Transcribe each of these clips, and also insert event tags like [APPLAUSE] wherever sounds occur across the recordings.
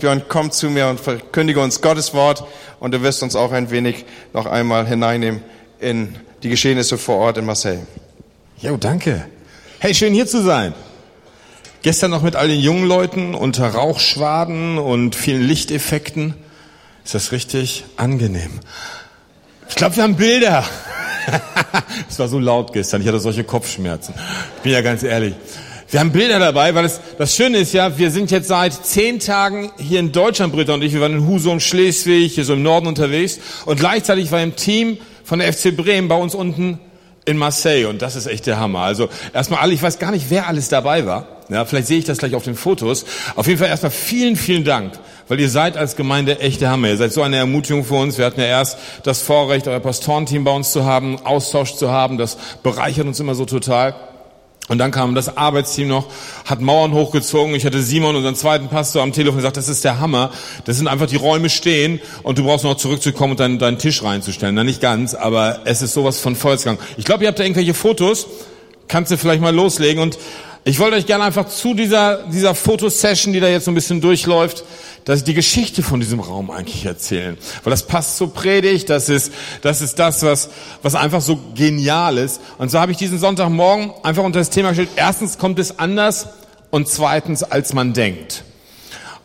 Björn, komm zu mir und verkündige uns Gottes Wort und du wirst uns auch ein wenig noch einmal hineinnehmen in die Geschehnisse vor Ort in Marseille. Jo, danke. Hey, schön hier zu sein. Gestern noch mit all den jungen Leuten unter Rauchschwaden und vielen Lichteffekten. Ist das richtig angenehm? Ich glaube, wir haben Bilder. [LAUGHS] Es war so laut gestern. Ich hatte solche Kopfschmerzen. Ich bin ja ganz ehrlich. Wir haben Bilder dabei, weil es, das Schöne ist ja, wir sind jetzt seit zehn Tagen hier in Deutschland, Britta und ich. Wir waren in Husum, Schleswig, hier so im Norden unterwegs. Und gleichzeitig war im Team von der FC Bremen bei uns unten in Marseille. Und das ist echt der Hammer. Also erstmal alle, ich weiß gar nicht, wer alles dabei war. Ja, vielleicht sehe ich das gleich auf den Fotos. Auf jeden Fall erstmal vielen, vielen Dank, weil ihr seid als Gemeinde echt der Hammer. Ihr seid so eine Ermutigung für uns. Wir hatten ja erst das Vorrecht, euer Pastorenteam bei uns zu haben, Austausch zu haben. Das bereichert uns immer so total. Und dann kam das Arbeitsteam noch, hat Mauern hochgezogen. Ich hatte Simon, unseren zweiten Pastor, am Telefon gesagt, das ist der Hammer. Das sind einfach die Räume stehen und du brauchst noch zurückzukommen und deinen, deinen Tisch reinzustellen. Na, nicht ganz, aber es ist sowas von Volksgang. Ich glaube, ihr habt da irgendwelche Fotos. Kannst du vielleicht mal loslegen und ich wollte euch gerne einfach zu dieser, dieser Fotosession, die da jetzt so ein bisschen durchläuft, dass ich die Geschichte von diesem Raum eigentlich erzählen. Weil das passt zur Predigt, das ist, das ist das, was, was einfach so genial ist. Und so habe ich diesen Sonntagmorgen einfach unter das Thema gestellt. Erstens kommt es anders und zweitens, als man denkt.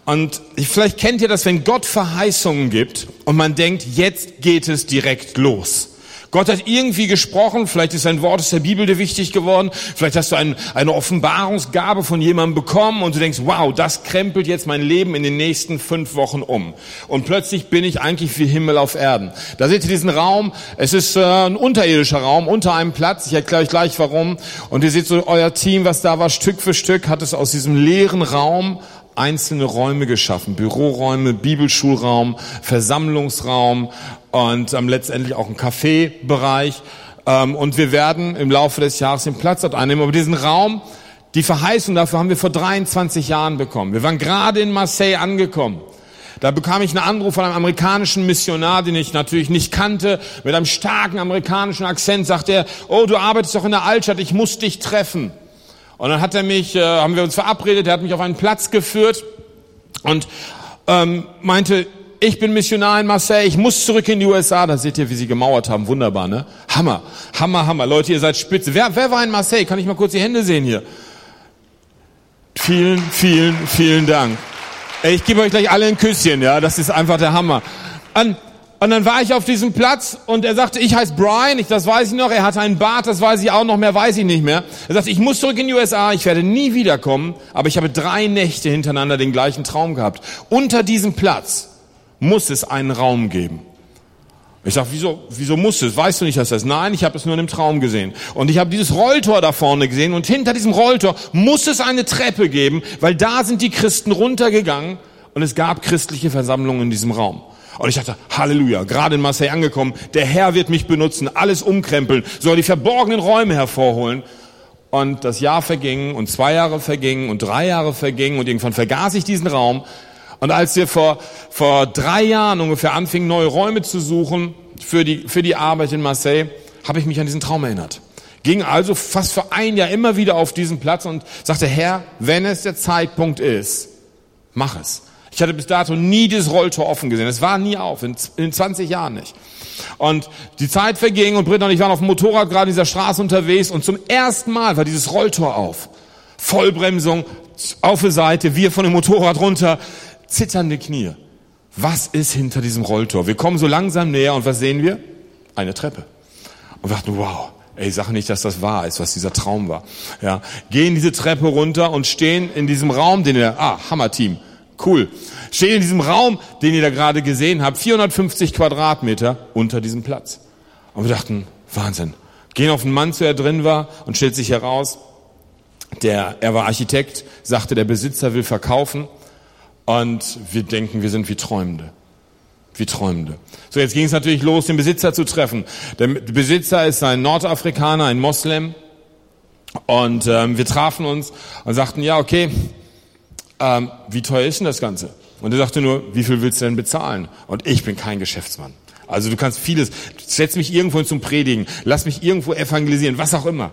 Und vielleicht kennt ihr das, wenn Gott Verheißungen gibt und man denkt, jetzt geht es direkt los. Gott hat irgendwie gesprochen, vielleicht ist ein Wort aus der Bibel dir wichtig geworden, vielleicht hast du ein, eine Offenbarungsgabe von jemandem bekommen und du denkst, wow, das krempelt jetzt mein Leben in den nächsten fünf Wochen um. Und plötzlich bin ich eigentlich wie Himmel auf Erden. Da seht ihr diesen Raum, es ist äh, ein unterirdischer Raum, unter einem Platz, ich erkläre euch gleich warum. Und ihr seht so euer Team, was da war, Stück für Stück hat es aus diesem leeren Raum einzelne Räume geschaffen, Büroräume, Bibelschulraum, Versammlungsraum und ähm, letztendlich auch ein Kaffeebereich. Ähm, und wir werden im Laufe des Jahres den Platz dort einnehmen. Aber diesen Raum, die Verheißung dafür haben wir vor 23 Jahren bekommen. Wir waren gerade in Marseille angekommen. Da bekam ich einen Anruf von einem amerikanischen Missionar, den ich natürlich nicht kannte. Mit einem starken amerikanischen Akzent sagt er, oh, du arbeitest doch in der Altstadt, ich muss dich treffen. Und dann hat er mich, äh, haben wir uns verabredet, er hat mich auf einen Platz geführt und ähm, meinte, ich bin Missionar in Marseille, ich muss zurück in die USA. Da seht ihr, wie sie gemauert haben. Wunderbar, ne? Hammer, Hammer, Hammer. Leute, ihr seid spitze. Wer, wer war in Marseille? Kann ich mal kurz die Hände sehen hier? Vielen, vielen, vielen Dank. Ich gebe euch gleich alle ein Küsschen, ja? Das ist einfach der Hammer. An, und dann war ich auf diesem Platz und er sagte, ich heiße Brian, ich, das weiß ich noch, er hatte einen Bart, das weiß ich auch noch, mehr weiß ich nicht mehr. Er sagte, ich muss zurück in die USA, ich werde nie wiederkommen, aber ich habe drei Nächte hintereinander den gleichen Traum gehabt. Unter diesem Platz muss es einen Raum geben. Ich sag, wieso, wieso muss es? Weißt du nicht, dass das? Nein, ich habe es nur in einem Traum gesehen. Und ich habe dieses Rolltor da vorne gesehen und hinter diesem Rolltor muss es eine Treppe geben, weil da sind die Christen runtergegangen und es gab christliche Versammlungen in diesem Raum. Und ich dachte, Halleluja, gerade in Marseille angekommen, der Herr wird mich benutzen, alles umkrempeln, soll die verborgenen Räume hervorholen. Und das Jahr verging und zwei Jahre vergingen und drei Jahre vergingen und irgendwann vergaß ich diesen Raum und als wir vor, vor drei Jahren ungefähr anfingen, neue Räume zu suchen für die, für die Arbeit in Marseille, habe ich mich an diesen Traum erinnert. Ging also fast für ein Jahr immer wieder auf diesen Platz und sagte, Herr, wenn es der Zeitpunkt ist, mach es. Ich hatte bis dato nie dieses Rolltor offen gesehen. Es war nie auf, in, in 20 Jahren nicht. Und die Zeit verging und Britta und ich waren auf dem Motorrad gerade in dieser Straße unterwegs und zum ersten Mal war dieses Rolltor auf. Vollbremsung, auf der Seite, wir von dem Motorrad runter zitternde Knie. Was ist hinter diesem Rolltor? Wir kommen so langsam näher und was sehen wir? Eine Treppe. Und wir dachten, wow, ey, sag nicht, dass das wahr ist, was dieser Traum war. Ja, gehen diese Treppe runter und stehen in diesem Raum, den ihr, ah, Hammerteam, cool. Stehen in diesem Raum, den ihr da gerade gesehen habt, 450 Quadratmeter unter diesem Platz. Und wir dachten, Wahnsinn. Gehen auf einen Mann zu, der drin war und stellt sich heraus, der, er war Architekt, sagte, der Besitzer will verkaufen und wir denken, wir sind wie Träumende. Wie Träumende. So, jetzt ging es natürlich los, den Besitzer zu treffen. Der Besitzer ist ein Nordafrikaner, ein Moslem. Und ähm, wir trafen uns und sagten, ja, okay, ähm, wie teuer ist denn das Ganze? Und er sagte nur, wie viel willst du denn bezahlen? Und ich bin kein Geschäftsmann. Also du kannst vieles, setz mich irgendwo zum Predigen, lass mich irgendwo evangelisieren, was auch immer.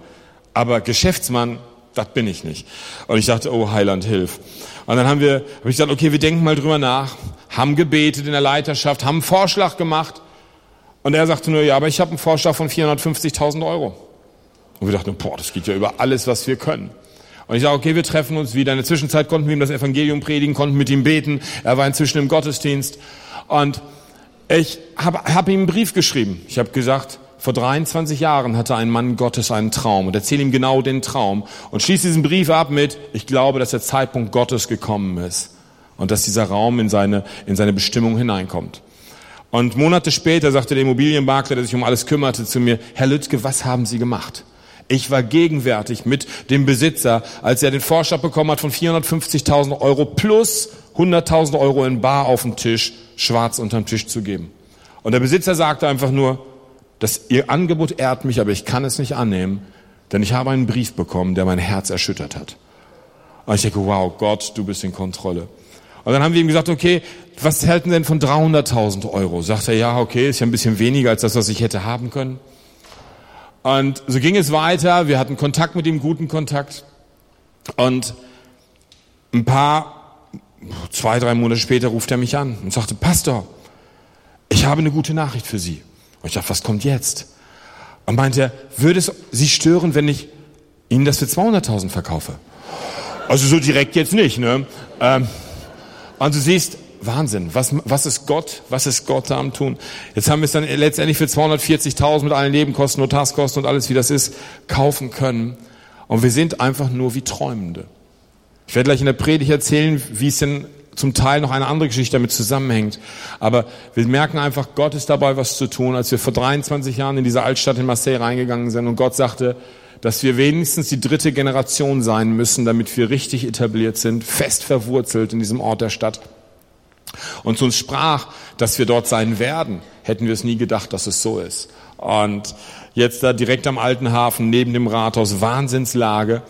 Aber Geschäftsmann, das bin ich nicht. Und ich dachte, oh Heiland, hilf. Und dann haben wir, habe ich gesagt, okay, wir denken mal drüber nach, haben gebetet in der Leiterschaft, haben einen Vorschlag gemacht. Und er sagte nur, ja, aber ich habe einen Vorschlag von 450.000 Euro. Und wir dachten, boah, das geht ja über alles, was wir können. Und ich sage, okay, wir treffen uns wieder. In der Zwischenzeit konnten wir ihm das Evangelium predigen, konnten mit ihm beten. Er war inzwischen im Gottesdienst. Und ich habe hab ihm einen Brief geschrieben. Ich habe gesagt, vor 23 Jahren hatte ein Mann Gottes einen Traum und erzähle ihm genau den Traum und schließe diesen Brief ab mit, ich glaube, dass der Zeitpunkt Gottes gekommen ist und dass dieser Raum in seine, in seine Bestimmung hineinkommt. Und Monate später sagte der Immobilienmakler, der sich um alles kümmerte, zu mir, Herr Lüttke, was haben Sie gemacht? Ich war gegenwärtig mit dem Besitzer, als er den Vorschlag bekommen hat von 450.000 Euro plus 100.000 Euro in Bar auf den Tisch, schwarz unterm Tisch zu geben. Und der Besitzer sagte einfach nur, dass Ihr Angebot ehrt mich, aber ich kann es nicht annehmen, denn ich habe einen Brief bekommen, der mein Herz erschüttert hat. Und ich denke, wow, Gott, du bist in Kontrolle. Und dann haben wir ihm gesagt, okay, was halten denn von 300.000 Euro? Sagt er, ja, okay, ist ja ein bisschen weniger als das, was ich hätte haben können. Und so ging es weiter. Wir hatten Kontakt mit ihm, guten Kontakt. Und ein paar, zwei, drei Monate später ruft er mich an und sagte, Pastor, ich habe eine gute Nachricht für Sie. Und ich dachte, was kommt jetzt? Und meinte würde es Sie stören, wenn ich Ihnen das für 200.000 verkaufe? Also so direkt jetzt nicht, ne? Ähm, und du siehst, Wahnsinn, was, was ist Gott, was ist Gott da am tun? Jetzt haben wir es dann letztendlich für 240.000 mit allen Nebenkosten, Notarskosten und alles, wie das ist, kaufen können. Und wir sind einfach nur wie Träumende. Ich werde gleich in der Predigt erzählen, wie es denn zum Teil noch eine andere Geschichte damit zusammenhängt. Aber wir merken einfach, Gott ist dabei, was zu tun. Als wir vor 23 Jahren in diese Altstadt in Marseille reingegangen sind und Gott sagte, dass wir wenigstens die dritte Generation sein müssen, damit wir richtig etabliert sind, fest verwurzelt in diesem Ort der Stadt. Und zu uns sprach, dass wir dort sein werden, hätten wir es nie gedacht, dass es so ist. Und jetzt da direkt am alten Hafen, neben dem Rathaus, Wahnsinnslage,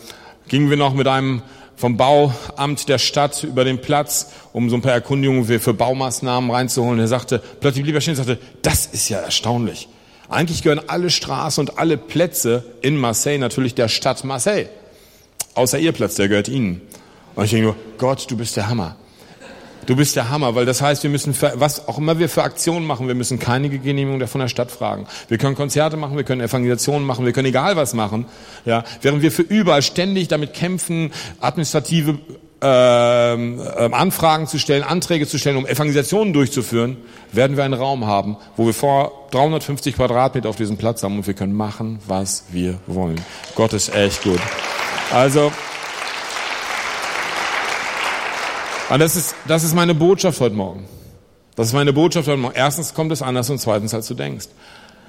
gingen wir noch mit einem vom Bauamt der Stadt über den Platz, um so ein paar Erkundigungen für Baumaßnahmen reinzuholen. Er sagte, plötzlich blieb er stehen und sagte, das ist ja erstaunlich. Eigentlich gehören alle Straßen und alle Plätze in Marseille natürlich der Stadt Marseille. Außer ihr Platz, der gehört ihnen. Und ich denke nur, Gott, du bist der Hammer. Du bist der Hammer, weil das heißt, wir müssen, für, was auch immer wir für Aktionen machen, wir müssen keine Genehmigung von der Stadt fragen. Wir können Konzerte machen, wir können Evangelisationen machen, wir können egal was machen. Ja, während wir für überall ständig damit kämpfen, administrative ähm, ähm, Anfragen zu stellen, Anträge zu stellen, um Evangelisationen durchzuführen, werden wir einen Raum haben, wo wir vor 350 Quadratmeter auf diesem Platz haben und wir können machen, was wir wollen. Gott ist echt gut. Also, und das ist, das ist meine Botschaft heute Morgen. Das ist meine Botschaft heute Morgen. Erstens kommt es anders und zweitens, als du denkst.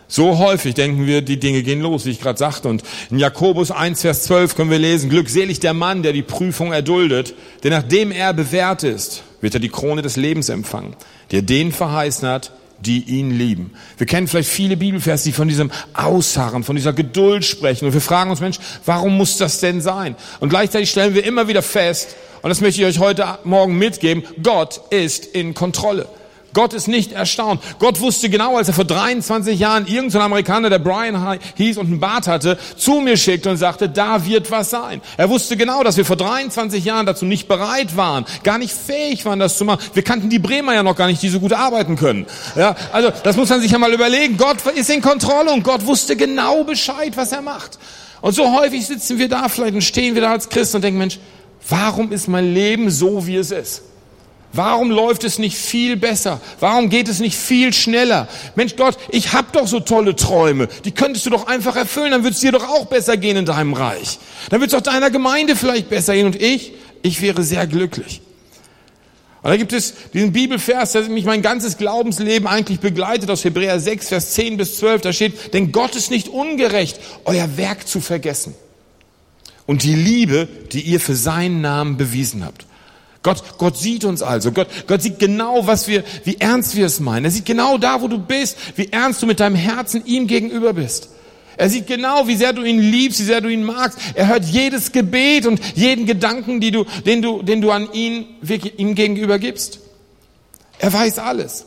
So häufig denken wir, die Dinge gehen los, wie ich gerade sagte. Und in Jakobus 1, Vers 12 können wir lesen, glückselig der Mann, der die Prüfung erduldet, denn nachdem er bewährt ist, wird er die Krone des Lebens empfangen, der den verheißen hat, die ihn lieben. Wir kennen vielleicht viele Bibelverse, die von diesem Ausharren, von dieser Geduld sprechen. Und wir fragen uns, Mensch, warum muss das denn sein? Und gleichzeitig stellen wir immer wieder fest, und das möchte ich euch heute Morgen mitgeben, Gott ist in Kontrolle. Gott ist nicht erstaunt. Gott wusste genau, als er vor 23 Jahren irgendein Amerikaner, der Brian hieß und einen Bart hatte, zu mir schickte und sagte, da wird was sein. Er wusste genau, dass wir vor 23 Jahren dazu nicht bereit waren, gar nicht fähig waren, das zu machen. Wir kannten die Bremer ja noch gar nicht, die so gut arbeiten können. Ja, also das muss man sich ja mal überlegen. Gott ist in Kontrolle und Gott wusste genau Bescheid, was er macht. Und so häufig sitzen wir da vielleicht und stehen wir da als Christen und denken, Mensch, warum ist mein Leben so, wie es ist? Warum läuft es nicht viel besser? Warum geht es nicht viel schneller? Mensch Gott, ich hab doch so tolle Träume. Die könntest du doch einfach erfüllen, dann würde es dir doch auch besser gehen in deinem Reich. Dann wird es auch deiner Gemeinde vielleicht besser gehen und ich, ich wäre sehr glücklich. Und da gibt es diesen Bibelvers, der mich mein ganzes Glaubensleben eigentlich begleitet, aus Hebräer 6, Vers 10 bis 12. Da steht, denn Gott ist nicht ungerecht, euer Werk zu vergessen. Und die Liebe, die ihr für seinen Namen bewiesen habt. Gott, Gott sieht uns also. Gott, Gott sieht genau, was wir, wie ernst wir es meinen. Er sieht genau da, wo du bist, wie ernst du mit deinem Herzen ihm gegenüber bist. Er sieht genau, wie sehr du ihn liebst, wie sehr du ihn magst. Er hört jedes Gebet und jeden Gedanken, die du, den du, den du an ihn, ihm gegenüber gibst. Er weiß alles.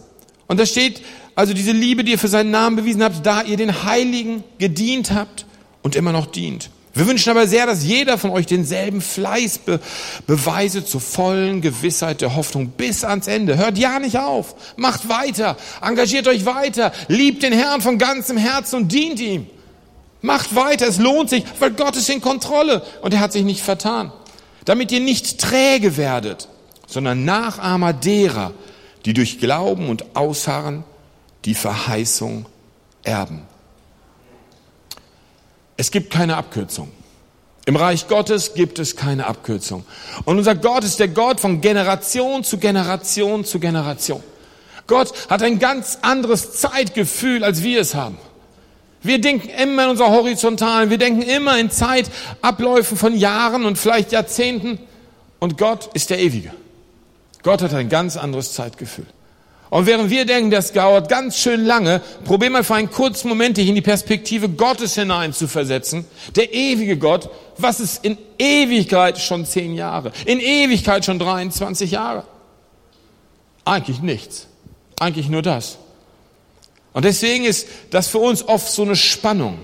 Und da steht, also diese Liebe, die ihr für seinen Namen bewiesen habt, da ihr den Heiligen gedient habt und immer noch dient. Wir wünschen aber sehr, dass jeder von euch denselben Fleiß be beweise zur vollen Gewissheit der Hoffnung bis ans Ende. Hört ja nicht auf. Macht weiter. Engagiert euch weiter. Liebt den Herrn von ganzem Herzen und dient ihm. Macht weiter. Es lohnt sich, weil Gott ist in Kontrolle und er hat sich nicht vertan. Damit ihr nicht träge werdet, sondern Nachahmer derer, die durch Glauben und Ausharren die Verheißung erben. Es gibt keine Abkürzung. Im Reich Gottes gibt es keine Abkürzung. Und unser Gott ist der Gott von Generation zu Generation zu Generation. Gott hat ein ganz anderes Zeitgefühl, als wir es haben. Wir denken immer in unserer Horizontalen, wir denken immer in Zeitabläufen von Jahren und vielleicht Jahrzehnten. Und Gott ist der Ewige. Gott hat ein ganz anderes Zeitgefühl. Und während wir denken, das dauert ganz schön lange, probier mal für einen kurzen Moment dich in die Perspektive Gottes hinein zu versetzen. Der ewige Gott, was ist in Ewigkeit schon zehn Jahre? In Ewigkeit schon 23 Jahre? Eigentlich nichts. Eigentlich nur das. Und deswegen ist das für uns oft so eine Spannung.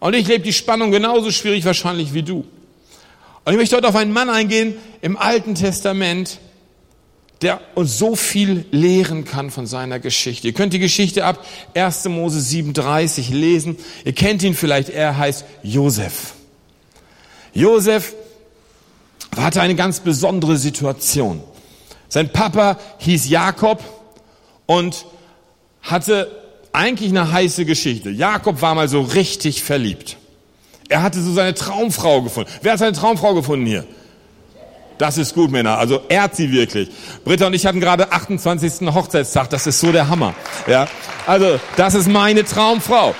Und ich lebe die Spannung genauso schwierig wahrscheinlich wie du. Und ich möchte heute auf einen Mann eingehen im Alten Testament, der uns so viel lehren kann von seiner Geschichte. Ihr könnt die Geschichte ab 1. Mose 37 lesen. Ihr kennt ihn vielleicht, er heißt Josef. Josef hatte eine ganz besondere Situation. Sein Papa hieß Jakob und hatte eigentlich eine heiße Geschichte. Jakob war mal so richtig verliebt. Er hatte so seine Traumfrau gefunden. Wer hat seine Traumfrau gefunden hier? Das ist gut, Männer. Also ehrt sie wirklich. Britta und ich hatten gerade 28. Hochzeitstag. Das ist so der Hammer. Ja. Also, das ist meine Traumfrau.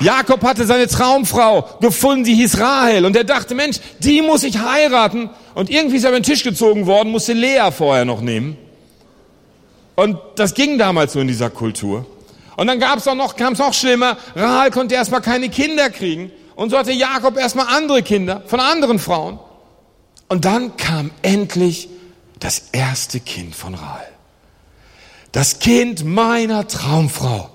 Jakob hatte seine Traumfrau gefunden, die hieß Rahel. Und er dachte, Mensch, die muss ich heiraten. Und irgendwie ist er über den Tisch gezogen worden, musste Lea vorher noch nehmen. Und das ging damals so in dieser Kultur. Und dann gab's auch noch, kam es noch schlimmer. Rahel konnte erstmal keine Kinder kriegen. Und so hatte Jakob erstmal andere Kinder von anderen Frauen. Und dann kam endlich das erste Kind von Rahel. Das Kind meiner Traumfrau.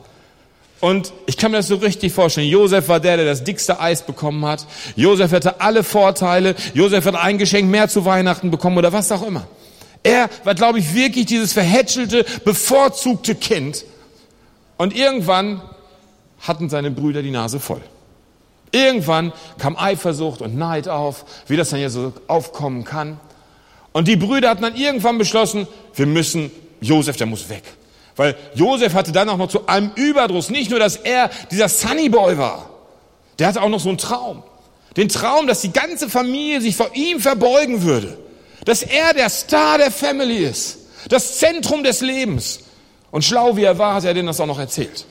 Und ich kann mir das so richtig vorstellen. Josef war der, der das dickste Eis bekommen hat. Josef hatte alle Vorteile. Josef hat ein Geschenk mehr zu Weihnachten bekommen oder was auch immer. Er war, glaube ich, wirklich dieses verhätschelte, bevorzugte Kind. Und irgendwann hatten seine Brüder die Nase voll. Irgendwann kam Eifersucht und Neid auf, wie das dann ja so aufkommen kann. Und die Brüder hatten dann irgendwann beschlossen, wir müssen, Josef, der muss weg. Weil Josef hatte dann auch noch zu einem Überdruss, nicht nur, dass er dieser Sunnyboy war, der hatte auch noch so einen Traum. Den Traum, dass die ganze Familie sich vor ihm verbeugen würde. Dass er der Star der Family ist. Das Zentrum des Lebens. Und schlau wie er war, hat er denen das auch noch erzählt.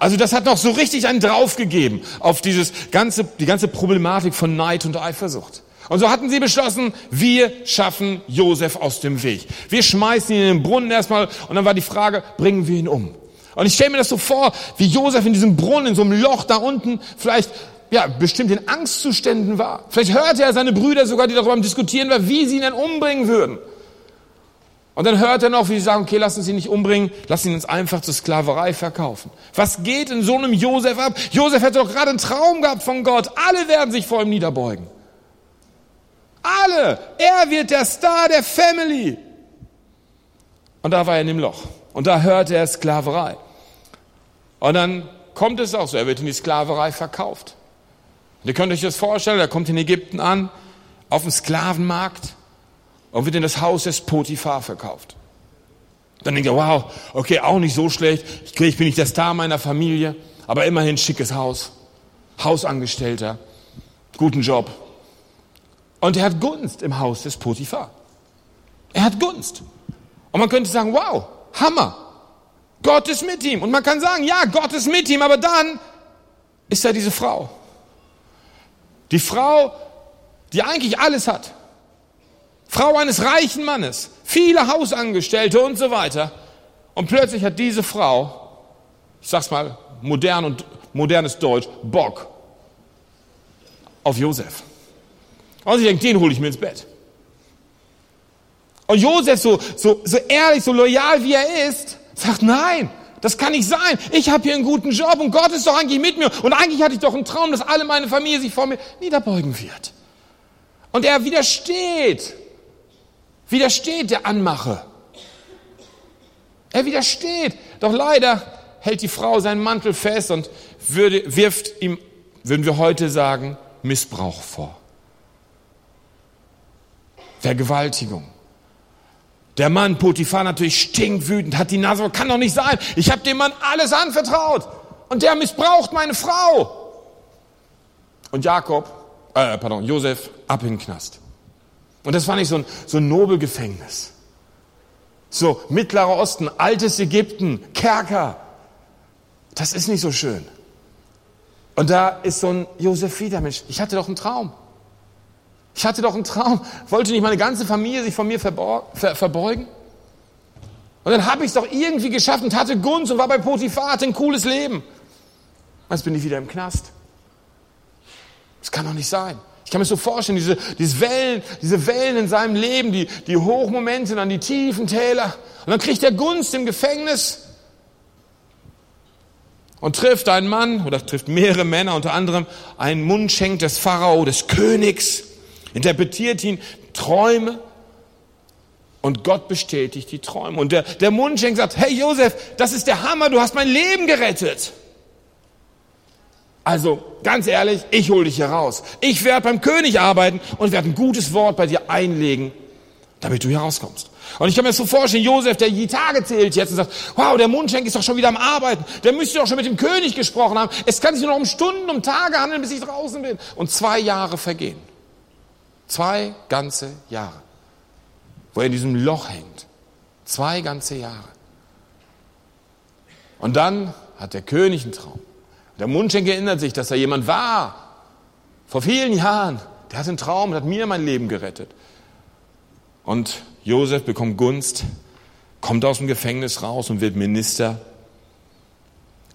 Also das hat noch so richtig einen draufgegeben auf dieses ganze, die ganze Problematik von Neid und Eifersucht. Und so hatten sie beschlossen, wir schaffen Josef aus dem Weg. Wir schmeißen ihn in den Brunnen erstmal und dann war die Frage, bringen wir ihn um? Und ich stelle mir das so vor, wie Josef in diesem Brunnen, in so einem Loch da unten, vielleicht ja, bestimmt in Angstzuständen war. Vielleicht hörte er seine Brüder sogar, die darüber diskutieren war, wie sie ihn denn umbringen würden. Und dann hört er noch, wie sie sagen, okay, lass uns ihn nicht umbringen, lass ihn uns einfach zur Sklaverei verkaufen. Was geht in so einem Josef ab? Josef hätte doch gerade einen Traum gehabt von Gott. Alle werden sich vor ihm niederbeugen. Alle. Er wird der Star der Family. Und da war er in dem Loch. Und da hört er Sklaverei. Und dann kommt es auch so, er wird in die Sklaverei verkauft. Und ihr könnt euch das vorstellen, er kommt in Ägypten an, auf dem Sklavenmarkt und wird in das Haus des Potiphar verkauft. Dann denkt er, wow, okay, auch nicht so schlecht. Ich, ich bin nicht der Star meiner Familie, aber immerhin schickes Haus. Hausangestellter, guten Job. Und er hat Gunst im Haus des Potiphar. Er hat Gunst. Und man könnte sagen, wow, Hammer. Gott ist mit ihm. Und man kann sagen, ja, Gott ist mit ihm, aber dann ist da diese Frau. Die Frau, die eigentlich alles hat. Frau eines reichen Mannes, viele Hausangestellte und so weiter. Und plötzlich hat diese Frau, ich sag's mal modern und modernes Deutsch, Bock auf Josef. Und sie denkt, den hole ich mir ins Bett. Und Josef, so, so, so ehrlich, so loyal wie er ist, sagt, nein, Das kann nicht sein. Ich habe hier einen guten Job und Gott ist doch eigentlich mit mir. Und eigentlich hatte ich doch einen Traum, dass alle meine Familie sich vor mir niederbeugen wird. Und er widersteht. Widersteht der Anmache. Er widersteht. Doch leider hält die Frau seinen Mantel fest und würde, wirft ihm, würden wir heute sagen, Missbrauch vor. Vergewaltigung. Der Mann Potiphar natürlich stinkwütend, hat die Nase, kann doch nicht sein. Ich habe dem Mann alles anvertraut und der missbraucht meine Frau. Und Jakob, äh, pardon, Josef ab in den Knast. Und das war nicht so ein, so ein Nobelgefängnis. So, Mittlerer Osten, altes Ägypten, Kerker. Das ist nicht so schön. Und da ist so ein Josef Mensch, ich hatte doch einen Traum. Ich hatte doch einen Traum. Wollte nicht meine ganze Familie sich von mir verbeugen? Und dann habe ich es doch irgendwie geschafft und hatte Gunst und war bei Potiphar, hatte ein cooles Leben. Jetzt bin ich wieder im Knast. Das kann doch nicht sein. Ich kann mir so vorstellen, diese, diese Wellen, diese Wellen in seinem Leben, die, die Hochmomente, dann die tiefen Täler. Und dann kriegt er Gunst im Gefängnis und trifft einen Mann oder trifft mehrere Männer, unter anderem einen Mundschenk des Pharao, des Königs interpretiert ihn Träume und Gott bestätigt die Träume. Und der, der Mundschenk sagt, hey Josef, das ist der Hammer, du hast mein Leben gerettet. Also ganz ehrlich, ich hole dich hier raus. Ich werde beim König arbeiten und werde ein gutes Wort bei dir einlegen, damit du hier rauskommst. Und ich kann mir das so vorstellen, Josef, der die Tage zählt jetzt und sagt, wow, der Mundschenk ist doch schon wieder am Arbeiten. Der müsste doch schon mit dem König gesprochen haben. Es kann sich nur noch um Stunden, um Tage handeln, bis ich draußen bin. Und zwei Jahre vergehen. Zwei ganze Jahre, wo er in diesem Loch hängt. Zwei ganze Jahre. Und dann hat der König einen Traum. Der Mundschenk erinnert sich, dass er jemand war, vor vielen Jahren. Der hat einen Traum und hat mir mein Leben gerettet. Und Josef bekommt Gunst, kommt aus dem Gefängnis raus und wird Minister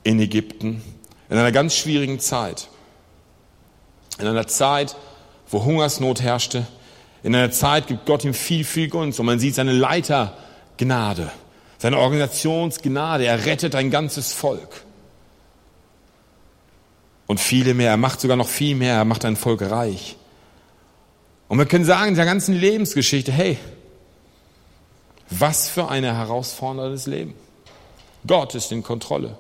in Ägypten in einer ganz schwierigen Zeit. In einer Zeit, wo Hungersnot herrschte. In einer Zeit gibt Gott ihm viel, viel Gunst und man sieht seine Leitergnade, seine Organisationsgnade. Er rettet ein ganzes Volk. Und viele mehr. Er macht sogar noch viel mehr. Er macht ein Volk reich. Und wir können sagen, in der ganzen Lebensgeschichte, hey, was für eine herausforderndes Leben. Gott ist in Kontrolle.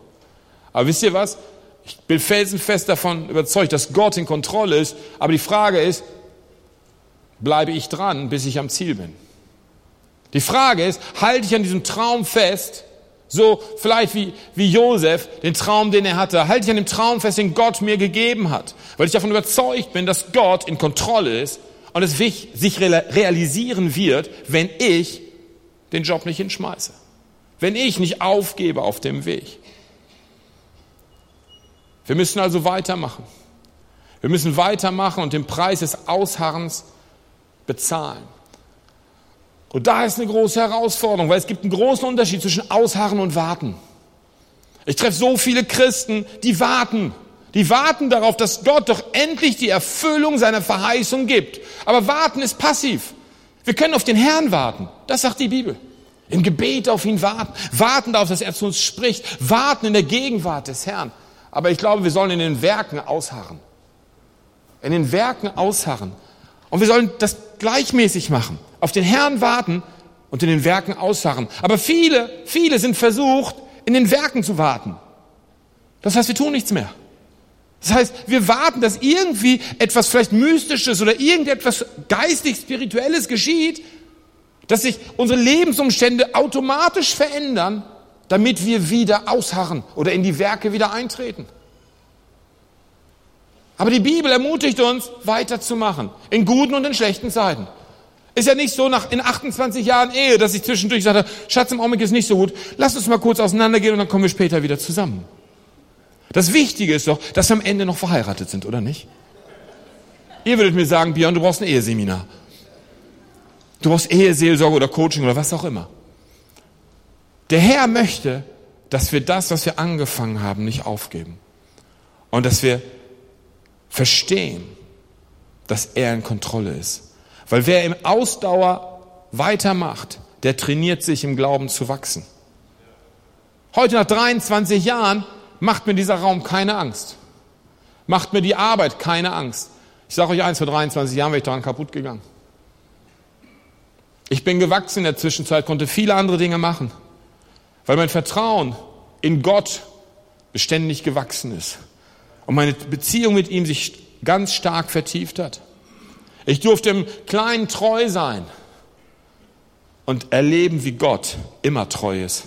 Aber wisst ihr was? Ich bin felsenfest davon überzeugt, dass Gott in Kontrolle ist. Aber die Frage ist, bleibe ich dran, bis ich am Ziel bin? Die Frage ist, halte ich an diesem Traum fest, so vielleicht wie, wie Josef, den Traum, den er hatte, halte ich an dem Traum fest, den Gott mir gegeben hat, weil ich davon überzeugt bin, dass Gott in Kontrolle ist und es sich realisieren wird, wenn ich den Job nicht hinschmeiße, wenn ich nicht aufgebe auf dem Weg. Wir müssen also weitermachen. Wir müssen weitermachen und den Preis des Ausharrens bezahlen. Und da ist eine große Herausforderung, weil es gibt einen großen Unterschied zwischen Ausharren und Warten. Ich treffe so viele Christen, die warten. Die warten darauf, dass Gott doch endlich die Erfüllung seiner Verheißung gibt. Aber warten ist passiv. Wir können auf den Herrn warten. Das sagt die Bibel. Im Gebet auf ihn warten. Warten darauf, dass er zu uns spricht. Warten in der Gegenwart des Herrn. Aber ich glaube, wir sollen in den Werken ausharren. In den Werken ausharren. Und wir sollen das gleichmäßig machen. Auf den Herrn warten und in den Werken ausharren. Aber viele, viele sind versucht, in den Werken zu warten. Das heißt, wir tun nichts mehr. Das heißt, wir warten, dass irgendwie etwas vielleicht Mystisches oder irgendetwas geistig-spirituelles geschieht, dass sich unsere Lebensumstände automatisch verändern damit wir wieder ausharren oder in die Werke wieder eintreten. Aber die Bibel ermutigt uns, weiterzumachen, in guten und in schlechten Zeiten. Ist ja nicht so nach in 28 Jahren Ehe, dass ich zwischendurch sage, Schatz, im Augenblick ist nicht so gut, lass uns mal kurz auseinandergehen und dann kommen wir später wieder zusammen. Das Wichtige ist doch, dass wir am Ende noch verheiratet sind, oder nicht? Ihr würdet mir sagen, Björn, du brauchst ein Eheseminar. Du brauchst Eheseelsorge oder Coaching oder was auch immer. Der Herr möchte, dass wir das, was wir angefangen haben, nicht aufgeben. Und dass wir verstehen, dass er in Kontrolle ist. Weil wer im Ausdauer weitermacht, der trainiert sich im Glauben zu wachsen. Heute nach 23 Jahren macht mir dieser Raum keine Angst. Macht mir die Arbeit keine Angst. Ich sage euch eins, vor 23 Jahren wäre ich daran kaputt gegangen. Ich bin gewachsen in der Zwischenzeit, konnte viele andere Dinge machen, weil mein Vertrauen in Gott beständig gewachsen ist und meine Beziehung mit ihm sich ganz stark vertieft hat. Ich durfte im Kleinen treu sein und erleben, wie Gott immer treu ist.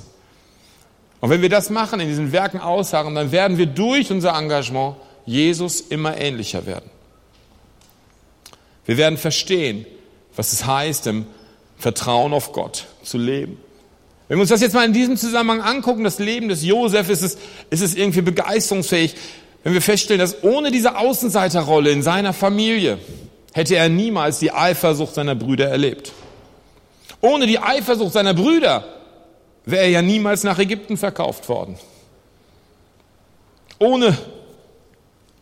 Und wenn wir das machen, in diesen Werken ausharren, dann werden wir durch unser Engagement Jesus immer ähnlicher werden. Wir werden verstehen, was es heißt, im Vertrauen auf Gott zu leben. Wenn wir uns das jetzt mal in diesem Zusammenhang angucken, das Leben des Josef, ist es, ist es irgendwie begeisterungsfähig, wenn wir feststellen, dass ohne diese Außenseiterrolle in seiner Familie hätte er niemals die Eifersucht seiner Brüder erlebt. Ohne die Eifersucht seiner Brüder wäre er ja niemals nach Ägypten verkauft worden. Ohne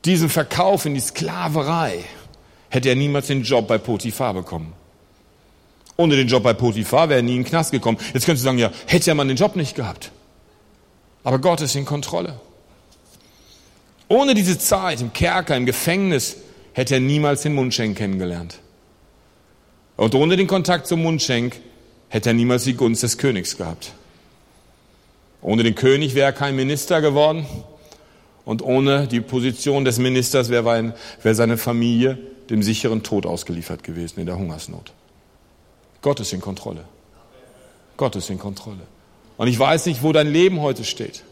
diesen Verkauf in die Sklaverei hätte er niemals den Job bei Potiphar bekommen. Ohne den Job bei Potiphar wäre er nie in den Knast gekommen. Jetzt könntest du sagen, ja, hätte er man den Job nicht gehabt. Aber Gott ist in Kontrolle. Ohne diese Zeit im Kerker, im Gefängnis, hätte er niemals den Mundschenk kennengelernt. Und ohne den Kontakt zum Mundschenk hätte er niemals die Gunst des Königs gehabt. Ohne den König wäre er kein Minister geworden. Und ohne die Position des Ministers wäre seine Familie dem sicheren Tod ausgeliefert gewesen in der Hungersnot. Gott ist in Kontrolle. Gott ist in Kontrolle. Und ich weiß nicht, wo dein Leben heute steht.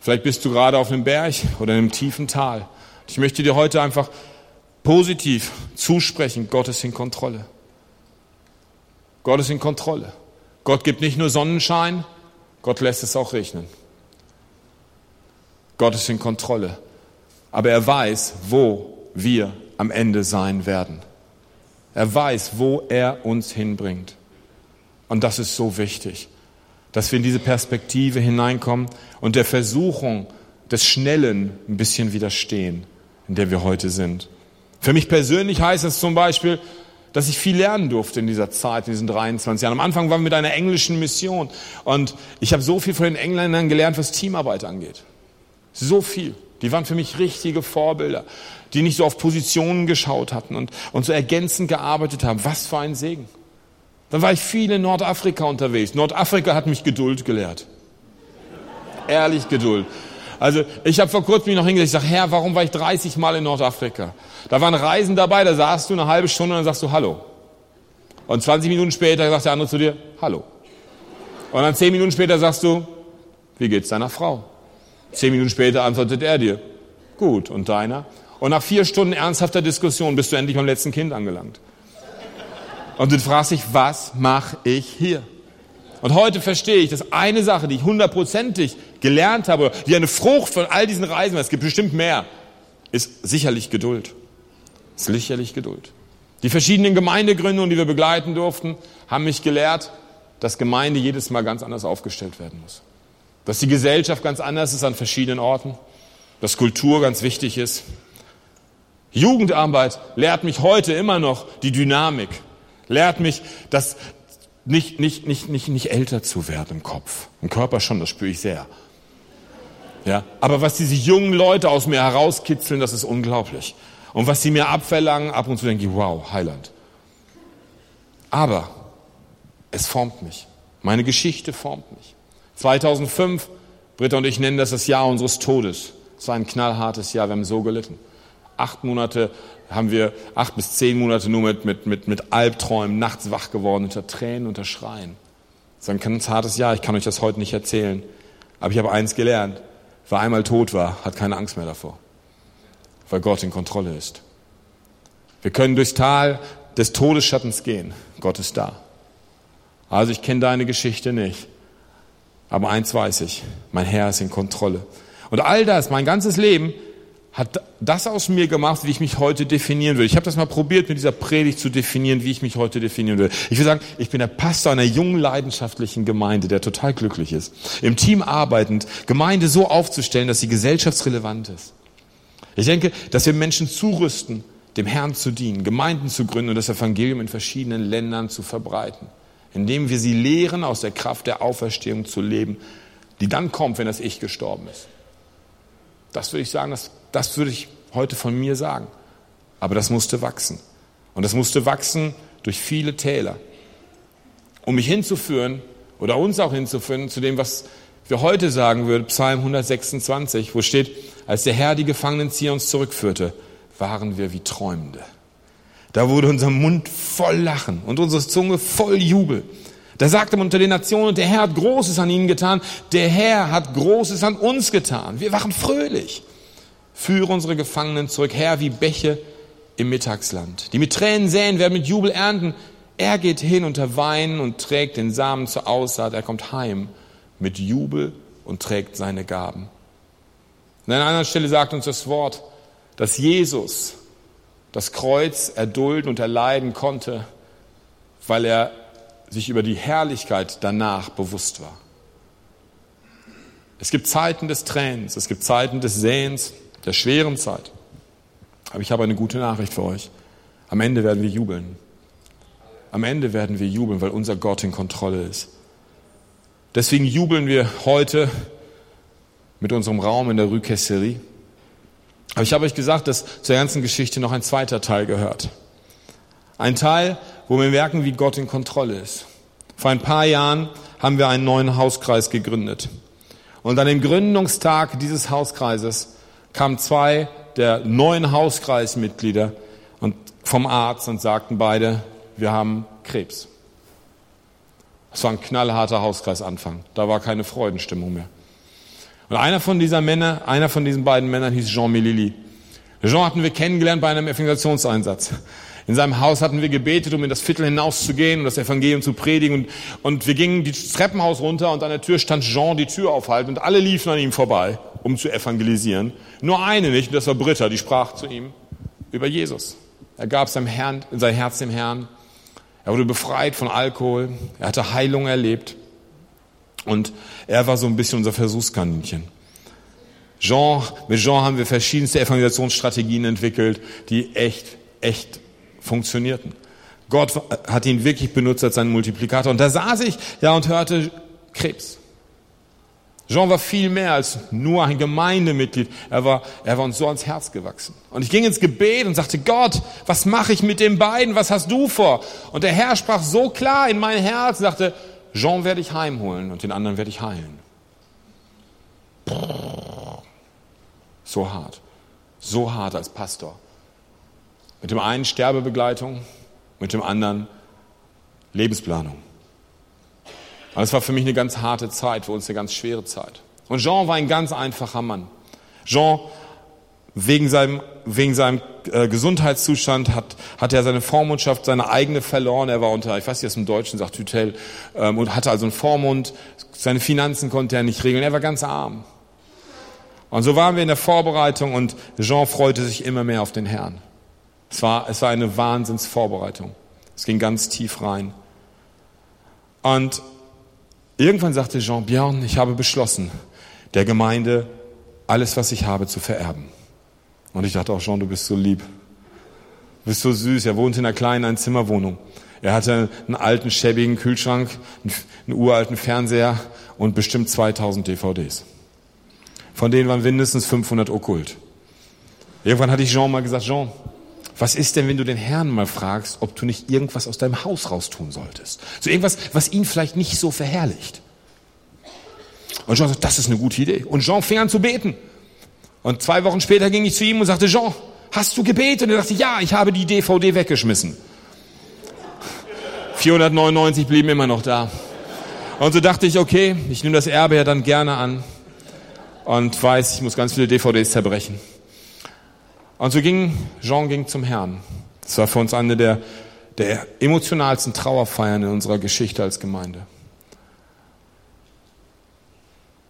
Vielleicht bist du gerade auf einem Berg oder in einem tiefen Tal. Ich möchte dir heute einfach positiv zusprechen, Gott ist in Kontrolle. Gott ist in Kontrolle. Gott gibt nicht nur Sonnenschein, Gott lässt es auch regnen. Gott ist in Kontrolle. Aber er weiß, wo wir am Ende sein werden. Er weiß, wo er uns hinbringt. Und das ist so wichtig, dass wir in diese Perspektive hineinkommen und der Versuchung des Schnellen ein bisschen widerstehen, in der wir heute sind. Für mich persönlich heißt es zum Beispiel, dass ich viel lernen durfte in dieser Zeit, in diesen 23 Jahren. Am Anfang waren wir mit einer englischen Mission und ich habe so viel von den Engländern gelernt, was Teamarbeit angeht. So viel. Die waren für mich richtige Vorbilder, die nicht so auf Positionen geschaut hatten und, und so ergänzend gearbeitet haben. Was für ein Segen. Dann war ich viel in Nordafrika unterwegs. Nordafrika hat mich Geduld gelehrt. Ehrlich Geduld. Also ich habe vor kurzem mich noch hingesetzt, ich sage, Herr, warum war ich 30 Mal in Nordafrika? Da waren Reisen dabei, da saßt du eine halbe Stunde und dann sagst du Hallo. Und 20 Minuten später sagt der andere zu dir, Hallo. Und dann 10 Minuten später sagst du, wie geht's deiner Frau? Zehn Minuten später antwortet er dir, gut, und deiner? Und nach vier Stunden ernsthafter Diskussion bist du endlich beim letzten Kind angelangt. Und du fragst dich, was mache ich hier? Und heute verstehe ich, dass eine Sache, die ich hundertprozentig gelernt habe, die eine Frucht von all diesen Reisen, es gibt bestimmt mehr, ist sicherlich Geduld. Ist sicherlich Geduld. Die verschiedenen Gemeindegründungen, die wir begleiten durften, haben mich gelehrt, dass Gemeinde jedes Mal ganz anders aufgestellt werden muss dass die Gesellschaft ganz anders ist an verschiedenen Orten, dass Kultur ganz wichtig ist. Jugendarbeit lehrt mich heute immer noch die Dynamik, lehrt mich, dass nicht, nicht, nicht, nicht, nicht älter zu werden im Kopf. Im Körper schon, das spüre ich sehr. Ja, aber was diese jungen Leute aus mir herauskitzeln, das ist unglaublich. Und was sie mir abverlangen, ab und zu denke ich, wow, Heiland. Aber es formt mich. Meine Geschichte formt mich. 2005, Britta und ich nennen das das Jahr unseres Todes. Es war ein knallhartes Jahr, wir haben so gelitten. Acht Monate haben wir, acht bis zehn Monate nur mit, mit, mit, mit Albträumen, nachts wach geworden, unter Tränen, unter Schreien. Es war ein ganz hartes Jahr, ich kann euch das heute nicht erzählen. Aber ich habe eins gelernt. Wer einmal tot war, hat keine Angst mehr davor. Weil Gott in Kontrolle ist. Wir können durchs Tal des Todesschattens gehen. Gott ist da. Also ich kenne deine Geschichte nicht. Aber eins weiß ich, mein Herr ist in Kontrolle. Und all das, mein ganzes Leben, hat das aus mir gemacht, wie ich mich heute definieren will. Ich habe das mal probiert, mit dieser Predigt zu definieren, wie ich mich heute definieren will. Ich will sagen, ich bin der Pastor einer jungen, leidenschaftlichen Gemeinde, der total glücklich ist. Im Team arbeitend, Gemeinde so aufzustellen, dass sie gesellschaftsrelevant ist. Ich denke, dass wir Menschen zurüsten, dem Herrn zu dienen, Gemeinden zu gründen und das Evangelium in verschiedenen Ländern zu verbreiten indem wir sie lehren, aus der Kraft der Auferstehung zu leben, die dann kommt, wenn das Ich gestorben ist. Das würde ich sagen, das, das würde ich heute von mir sagen. Aber das musste wachsen. Und das musste wachsen durch viele Täler, um mich hinzuführen oder uns auch hinzuführen zu dem, was wir heute sagen würden, Psalm 126, wo steht, als der Herr die Gefangenen Zions zurückführte, waren wir wie Träumende. Da wurde unser Mund voll Lachen und unsere Zunge voll Jubel. Da sagte man unter den Nationen, der Herr hat Großes an ihnen getan, der Herr hat Großes an uns getan. Wir waren fröhlich. Führe unsere Gefangenen zurück, Herr, wie Bäche im Mittagsland. Die mit Tränen säen, werden mit Jubel ernten. Er geht hin unter Weinen und trägt den Samen zur Aussaat. Er kommt heim mit Jubel und trägt seine Gaben. an einer anderen Stelle sagt uns das Wort, dass Jesus das Kreuz erdulden und erleiden konnte, weil er sich über die Herrlichkeit danach bewusst war. Es gibt Zeiten des Tränens, es gibt Zeiten des Säens, der schweren Zeit. Aber ich habe eine gute Nachricht für euch. Am Ende werden wir jubeln. Am Ende werden wir jubeln, weil unser Gott in Kontrolle ist. Deswegen jubeln wir heute mit unserem Raum in der Rue Kesserie. Aber ich habe euch gesagt, dass zur ganzen Geschichte noch ein zweiter Teil gehört. Ein Teil, wo wir merken, wie Gott in Kontrolle ist. Vor ein paar Jahren haben wir einen neuen Hauskreis gegründet. Und an dem Gründungstag dieses Hauskreises kamen zwei der neuen Hauskreismitglieder und vom Arzt und sagten beide, wir haben Krebs. Es war ein knallharter Hauskreisanfang. Da war keine Freudenstimmung mehr. Und einer von dieser Männer, einer von diesen beiden Männern hieß Jean Melili. Jean hatten wir kennengelernt bei einem Evangelisationseinsatz. In seinem Haus hatten wir gebetet, um in das Viertel hinauszugehen und das Evangelium zu predigen. Und, und wir gingen die Treppenhaus runter und an der Tür stand Jean die Tür aufhalten und alle liefen an ihm vorbei, um zu evangelisieren. Nur eine nicht, und das war Britta, die sprach zu ihm über Jesus. Er gab seinem Herrn, sein Herz dem Herrn. Er wurde befreit von Alkohol. Er hatte Heilung erlebt. Und er war so ein bisschen unser Versuchskaninchen. Jean, mit Jean haben wir verschiedenste Evangelisationsstrategien entwickelt, die echt, echt funktionierten. Gott hat ihn wirklich benutzt als seinen Multiplikator. Und da saß ich ja und hörte Krebs. Jean war viel mehr als nur ein Gemeindemitglied. Er war, er war uns so ans Herz gewachsen. Und ich ging ins Gebet und sagte, Gott, was mache ich mit den beiden? Was hast du vor? Und der Herr sprach so klar in mein Herz und sagte, Jean werde ich heimholen und den anderen werde ich heilen. So hart. So hart als Pastor. Mit dem einen Sterbebegleitung, mit dem anderen Lebensplanung. Aber es war für mich eine ganz harte Zeit, für uns eine ganz schwere Zeit. Und Jean war ein ganz einfacher Mann. Jean, wegen seinem, wegen seinem äh, Gesundheitszustand, hat, hat er seine Vormundschaft, seine eigene verloren. Er war unter, ich weiß nicht, was im Deutschen sagt, Hütel, ähm, und hatte also einen Vormund. Seine Finanzen konnte er nicht regeln. Er war ganz arm. Und so waren wir in der Vorbereitung und Jean freute sich immer mehr auf den Herrn. Es war, es war eine Wahnsinnsvorbereitung. Es ging ganz tief rein. Und irgendwann sagte Jean Björn, ich habe beschlossen, der Gemeinde alles, was ich habe, zu vererben. Und ich dachte auch, Jean, du bist so lieb. Du bist so süß. Er wohnt in einer kleinen Einzimmerwohnung. Er hatte einen alten, schäbigen Kühlschrank, einen uralten Fernseher und bestimmt 2000 DVDs. Von denen waren mindestens 500 okkult. Irgendwann hatte ich Jean mal gesagt, Jean, was ist denn, wenn du den Herrn mal fragst, ob du nicht irgendwas aus deinem Haus raustun solltest? So irgendwas, was ihn vielleicht nicht so verherrlicht. Und Jean sagt, das ist eine gute Idee. Und Jean fing an zu beten. Und zwei Wochen später ging ich zu ihm und sagte, Jean, hast du gebetet? Und er sagte, ja, ich habe die DVD weggeschmissen. 499 blieben immer noch da. Und so dachte ich, okay, ich nehme das Erbe ja dann gerne an und weiß, ich muss ganz viele DVDs zerbrechen. Und so ging, Jean ging zum Herrn. Das war für uns eine der, der emotionalsten Trauerfeiern in unserer Geschichte als Gemeinde.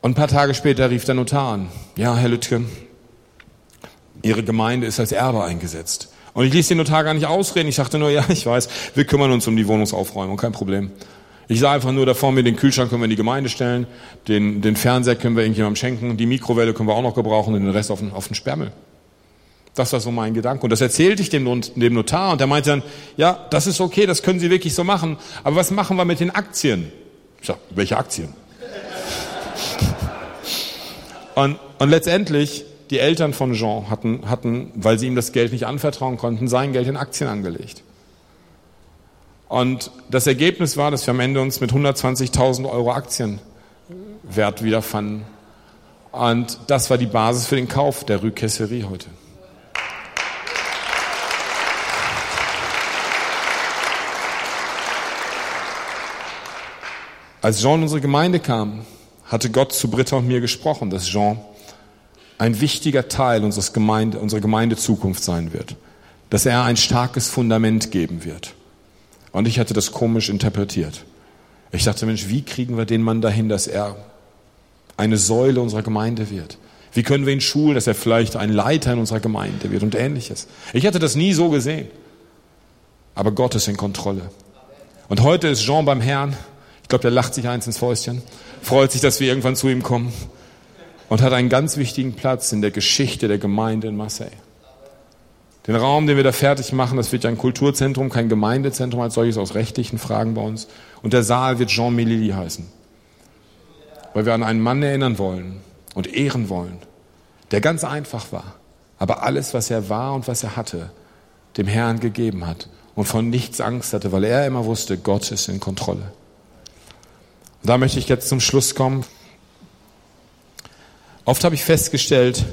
Und ein paar Tage später rief der Notar an. Ja, Herr Lütke, Ihre Gemeinde ist als Erbe eingesetzt. Und ich ließ den Notar gar nicht ausreden. Ich sagte nur, ja, ich weiß, wir kümmern uns um die Wohnungsaufräumung, kein Problem. Ich sah einfach nur da vor mir, den Kühlschrank können wir in die Gemeinde stellen, den, den Fernseher können wir irgendjemandem schenken, die Mikrowelle können wir auch noch gebrauchen und den Rest auf den, auf den Sperrmüll. Das war so mein Gedanke. Und das erzählte ich dem, dem Notar und der meinte dann, ja, das ist okay, das können Sie wirklich so machen. Aber was machen wir mit den Aktien? Ich sag, welche Aktien? Und, und letztendlich, die Eltern von Jean hatten, hatten, weil sie ihm das Geld nicht anvertrauen konnten, sein Geld in Aktien angelegt. Und das Ergebnis war, dass wir am Ende uns mit 120.000 Euro Aktienwert wiederfanden. Und das war die Basis für den Kauf der Rue Kesserie heute. Als Jean in unsere Gemeinde kam, hatte Gott zu Britta und mir gesprochen, dass Jean ein wichtiger Teil unseres Gemeinde, unserer Gemeindezukunft sein wird, dass er ein starkes Fundament geben wird. Und ich hatte das komisch interpretiert. Ich dachte, Mensch, wie kriegen wir den Mann dahin, dass er eine Säule unserer Gemeinde wird? Wie können wir ihn schulen, dass er vielleicht ein Leiter in unserer Gemeinde wird und ähnliches? Ich hatte das nie so gesehen. Aber Gott ist in Kontrolle. Und heute ist Jean beim Herrn glaube, der lacht sich eins ins Fäustchen, freut sich, dass wir irgendwann zu ihm kommen und hat einen ganz wichtigen Platz in der Geschichte der Gemeinde in Marseille. Den Raum, den wir da fertig machen, das wird ja ein Kulturzentrum, kein Gemeindezentrum als solches aus rechtlichen Fragen bei uns. Und der Saal wird Jean Melili heißen. Weil wir an einen Mann erinnern wollen und ehren wollen, der ganz einfach war, aber alles, was er war und was er hatte, dem Herrn gegeben hat und von nichts Angst hatte, weil er immer wusste, Gott ist in Kontrolle. Da möchte ich jetzt zum Schluss kommen. Oft habe ich festgestellt,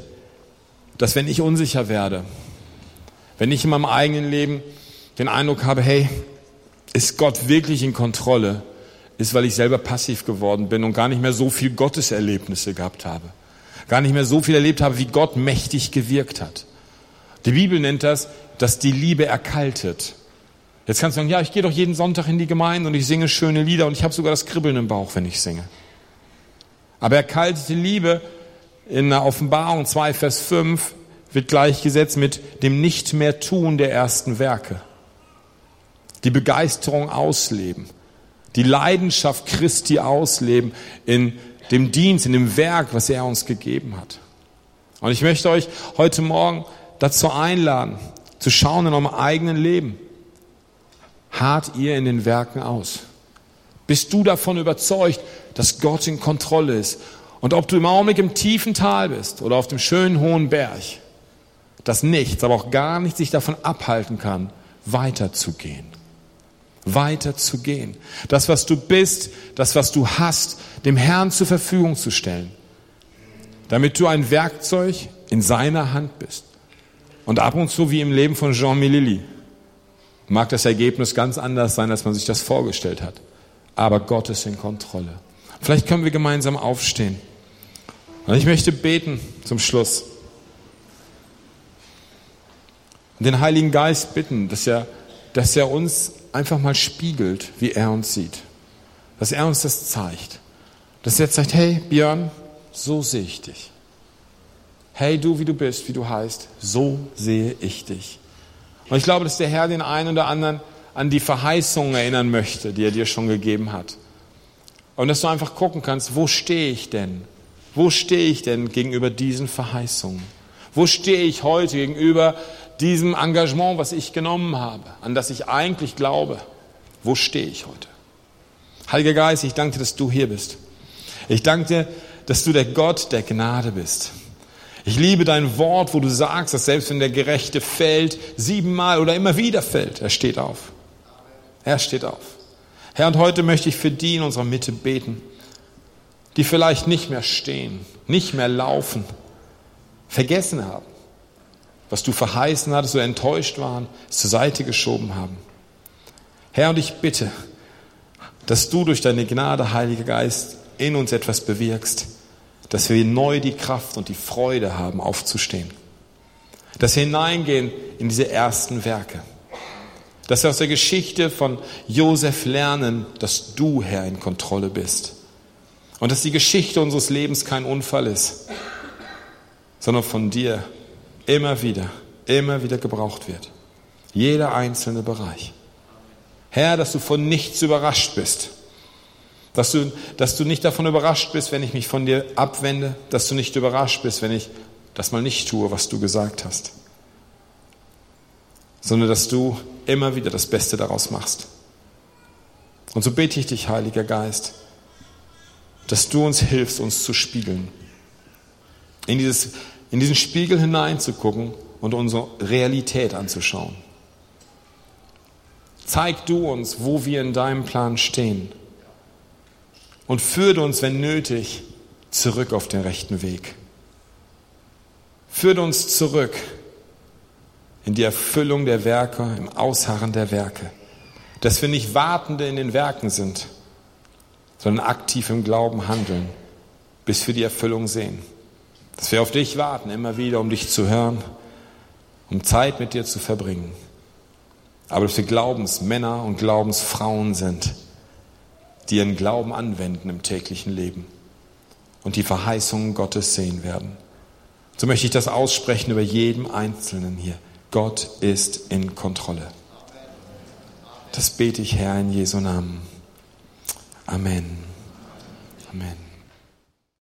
dass wenn ich unsicher werde, wenn ich in meinem eigenen Leben den Eindruck habe, hey, ist Gott wirklich in Kontrolle, ist, weil ich selber passiv geworden bin und gar nicht mehr so viel Gotteserlebnisse gehabt habe. Gar nicht mehr so viel erlebt habe, wie Gott mächtig gewirkt hat. Die Bibel nennt das, dass die Liebe erkaltet. Jetzt kannst du sagen, ja, ich gehe doch jeden Sonntag in die Gemeinde und ich singe schöne Lieder und ich habe sogar das Kribbeln im Bauch, wenn ich singe. Aber erkaltete Liebe in der Offenbarung 2, Vers 5 wird gleichgesetzt mit dem nicht mehr tun der ersten Werke. Die Begeisterung ausleben. Die Leidenschaft Christi ausleben in dem Dienst, in dem Werk, was er uns gegeben hat. Und ich möchte euch heute Morgen dazu einladen, zu schauen in eurem eigenen Leben hart ihr in den Werken aus? Bist du davon überzeugt, dass Gott in Kontrolle ist? Und ob du im Augenblick im tiefen Tal bist oder auf dem schönen hohen Berg, dass nichts, aber auch gar nichts sich davon abhalten kann, weiterzugehen. Weiterzugehen. Das, was du bist, das, was du hast, dem Herrn zur Verfügung zu stellen. Damit du ein Werkzeug in seiner Hand bist. Und ab und zu wie im Leben von Jean Milili mag das Ergebnis ganz anders sein, als man sich das vorgestellt hat. Aber Gott ist in Kontrolle. Vielleicht können wir gemeinsam aufstehen. Und ich möchte beten zum Schluss. Und den Heiligen Geist bitten, dass er, dass er uns einfach mal spiegelt, wie er uns sieht. Dass er uns das zeigt. Dass er sagt, hey Björn, so sehe ich dich. Hey du, wie du bist, wie du heißt, so sehe ich dich. Und ich glaube, dass der Herr den einen oder anderen an die Verheißungen erinnern möchte, die er dir schon gegeben hat. Und dass du einfach gucken kannst, wo stehe ich denn? Wo stehe ich denn gegenüber diesen Verheißungen? Wo stehe ich heute gegenüber diesem Engagement, was ich genommen habe, an das ich eigentlich glaube? Wo stehe ich heute? Heiliger Geist, ich danke dir, dass du hier bist. Ich danke dir, dass du der Gott der Gnade bist. Ich liebe dein Wort, wo du sagst, dass selbst wenn der Gerechte fällt, siebenmal oder immer wieder fällt, er steht auf. Er steht auf. Herr, und heute möchte ich für die in unserer Mitte beten, die vielleicht nicht mehr stehen, nicht mehr laufen, vergessen haben, was du verheißen hattest oder enttäuscht waren, es zur Seite geschoben haben. Herr, und ich bitte, dass du durch deine Gnade, Heiliger Geist, in uns etwas bewirkst dass wir neu die Kraft und die Freude haben, aufzustehen. Dass wir hineingehen in diese ersten Werke. Dass wir aus der Geschichte von Josef lernen, dass du, Herr, in Kontrolle bist. Und dass die Geschichte unseres Lebens kein Unfall ist, sondern von dir immer wieder, immer wieder gebraucht wird. Jeder einzelne Bereich. Herr, dass du von nichts überrascht bist dass du, dass du nicht davon überrascht bist, wenn ich mich von dir abwende, dass du nicht überrascht bist, wenn ich das mal nicht tue, was du gesagt hast, sondern dass du immer wieder das Beste daraus machst. Und so bete ich dich, Heiliger Geist, dass du uns hilfst, uns zu spiegeln. in, dieses, in diesen Spiegel hineinzugucken und unsere Realität anzuschauen. Zeig du uns, wo wir in deinem Plan stehen. Und führe uns, wenn nötig, zurück auf den rechten Weg. Führe uns zurück in die Erfüllung der Werke, im Ausharren der Werke. Dass wir nicht Wartende in den Werken sind, sondern aktiv im Glauben handeln, bis wir die Erfüllung sehen. Dass wir auf dich warten, immer wieder, um dich zu hören, um Zeit mit dir zu verbringen. Aber dass wir Glaubensmänner und Glaubensfrauen sind, die ihren Glauben anwenden im täglichen Leben und die Verheißungen Gottes sehen werden. So möchte ich das aussprechen über jedem Einzelnen hier. Gott ist in Kontrolle. Das bete ich, Herr, in Jesu Namen. Amen. Amen.